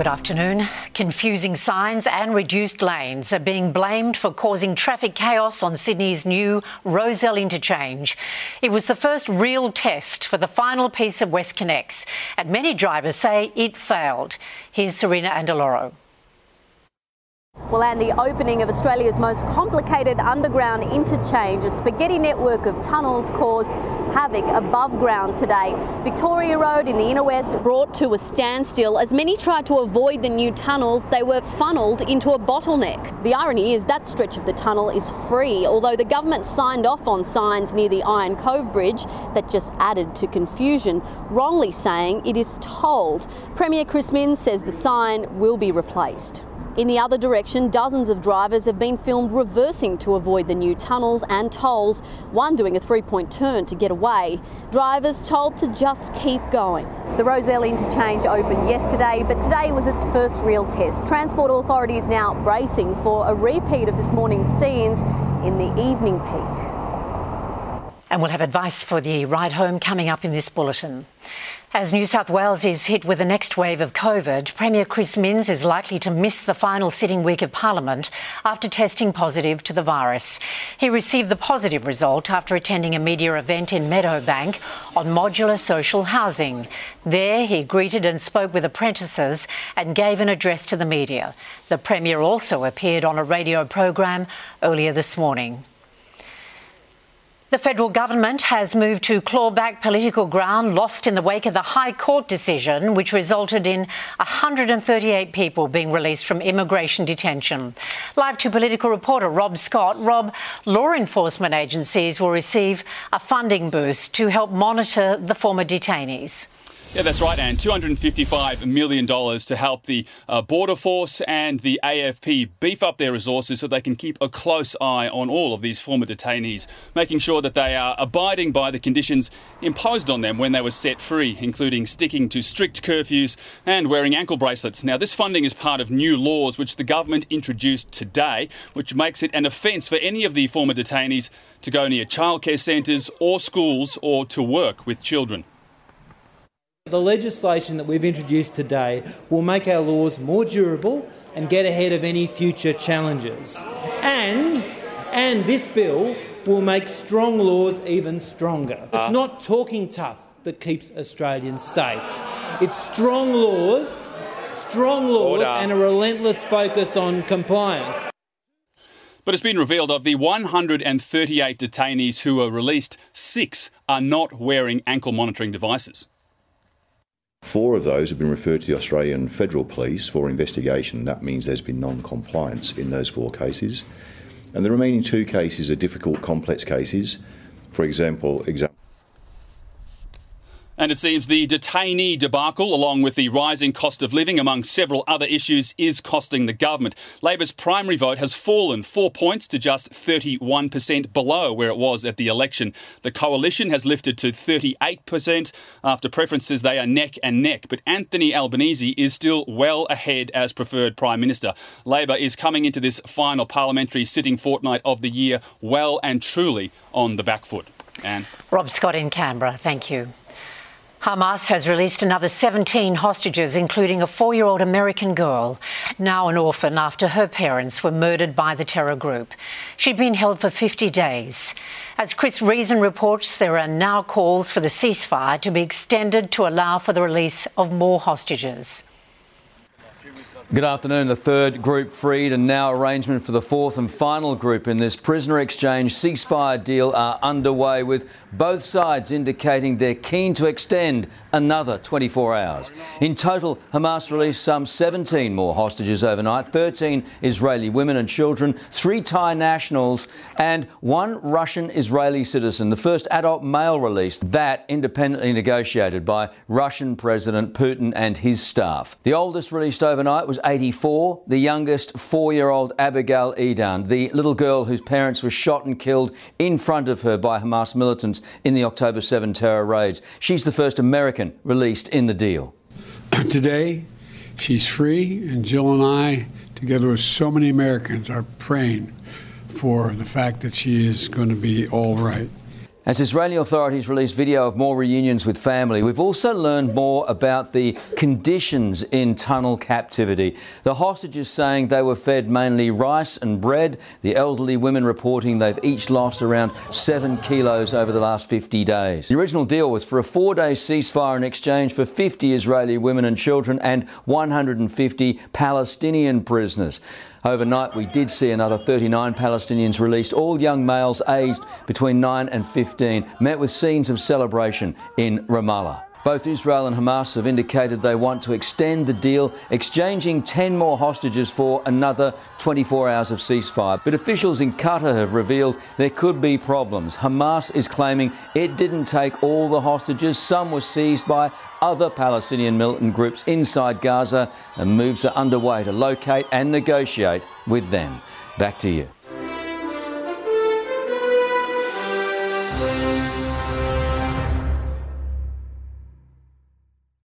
Good afternoon. Confusing signs and reduced lanes are being blamed for causing traffic chaos on Sydney's new Rozelle interchange. It was the first real test for the final piece of WestConnex, and many drivers say it failed. Here's Serena Andaloro. Well, and the opening of Australia's most complicated underground interchange, a spaghetti network of tunnels, caused havoc above ground today. Victoria Road in the inner west brought to a standstill. As many tried to avoid the new tunnels, they were funneled into a bottleneck. The irony is that stretch of the tunnel is free, although the government signed off on signs near the Iron Cove Bridge that just added to confusion, wrongly saying it is tolled. Premier Chris Minns says the sign will be replaced. In the other direction, dozens of drivers have been filmed reversing to avoid the new tunnels and tolls, one doing a three point turn to get away. Drivers told to just keep going. The Rozelle interchange opened yesterday, but today was its first real test. Transport authorities now bracing for a repeat of this morning's scenes in the evening peak. And we'll have advice for the ride home coming up in this bulletin. As New South Wales is hit with the next wave of COVID, Premier Chris Minns is likely to miss the final sitting week of Parliament after testing positive to the virus. He received the positive result after attending a media event in Meadowbank on modular social housing. There, he greeted and spoke with apprentices and gave an address to the media. The Premier also appeared on a radio program earlier this morning. The federal government has moved to claw back political ground lost in the wake of the High Court decision, which resulted in 138 people being released from immigration detention. Live to political reporter Rob Scott. Rob, law enforcement agencies will receive a funding boost to help monitor the former detainees. Yeah, that's right, and $255 million to help the uh, Border Force and the AFP beef up their resources so they can keep a close eye on all of these former detainees, making sure that they are abiding by the conditions imposed on them when they were set free, including sticking to strict curfews and wearing ankle bracelets. Now, this funding is part of new laws which the government introduced today, which makes it an offence for any of the former detainees to go near childcare centres or schools or to work with children. The legislation that we've introduced today will make our laws more durable and get ahead of any future challenges. And, and this bill will make strong laws even stronger. It's uh. not talking tough that keeps Australians safe. It's strong laws, strong laws, Order. and a relentless focus on compliance. But it's been revealed of the 138 detainees who were released, six are not wearing ankle monitoring devices. Four of those have been referred to the Australian Federal Police for investigation. That means there's been non compliance in those four cases. And the remaining two cases are difficult, complex cases. For example, example and it seems the detainee debacle, along with the rising cost of living, among several other issues, is costing the government. Labor's primary vote has fallen four points to just 31% below where it was at the election. The coalition has lifted to 38% after preferences they are neck and neck. But Anthony Albanese is still well ahead as preferred Prime Minister. Labor is coming into this final parliamentary sitting fortnight of the year well and truly on the back foot. And Rob Scott in Canberra, thank you. Hamas has released another 17 hostages, including a four year old American girl, now an orphan after her parents were murdered by the terror group. She'd been held for 50 days. As Chris Reason reports, there are now calls for the ceasefire to be extended to allow for the release of more hostages. Good afternoon. The third group freed and now arrangement for the fourth and final group in this prisoner exchange ceasefire deal are underway with both sides indicating they're keen to extend another 24 hours. In total, Hamas released some 17 more hostages overnight, 13 Israeli women and children, three Thai nationals and one Russian Israeli citizen, the first adult male released, that independently negotiated by Russian President Putin and his staff. The oldest released overnight was 84, the youngest four year old Abigail Edan, the little girl whose parents were shot and killed in front of her by Hamas militants in the October 7 terror raids. She's the first American released in the deal. Today, she's free, and Jill and I, together with so many Americans, are praying for the fact that she is going to be all right. As Israeli authorities release video of more reunions with family, we've also learned more about the conditions in tunnel captivity. The hostages saying they were fed mainly rice and bread, the elderly women reporting they've each lost around seven kilos over the last 50 days. The original deal was for a four day ceasefire in exchange for 50 Israeli women and children and 150 Palestinian prisoners. Overnight, we did see another 39 Palestinians released, all young males aged between 9 and 15, met with scenes of celebration in Ramallah. Both Israel and Hamas have indicated they want to extend the deal, exchanging 10 more hostages for another 24 hours of ceasefire. But officials in Qatar have revealed there could be problems. Hamas is claiming it didn't take all the hostages, some were seized by other Palestinian militant groups inside Gaza, and moves are underway to locate and negotiate with them. Back to you.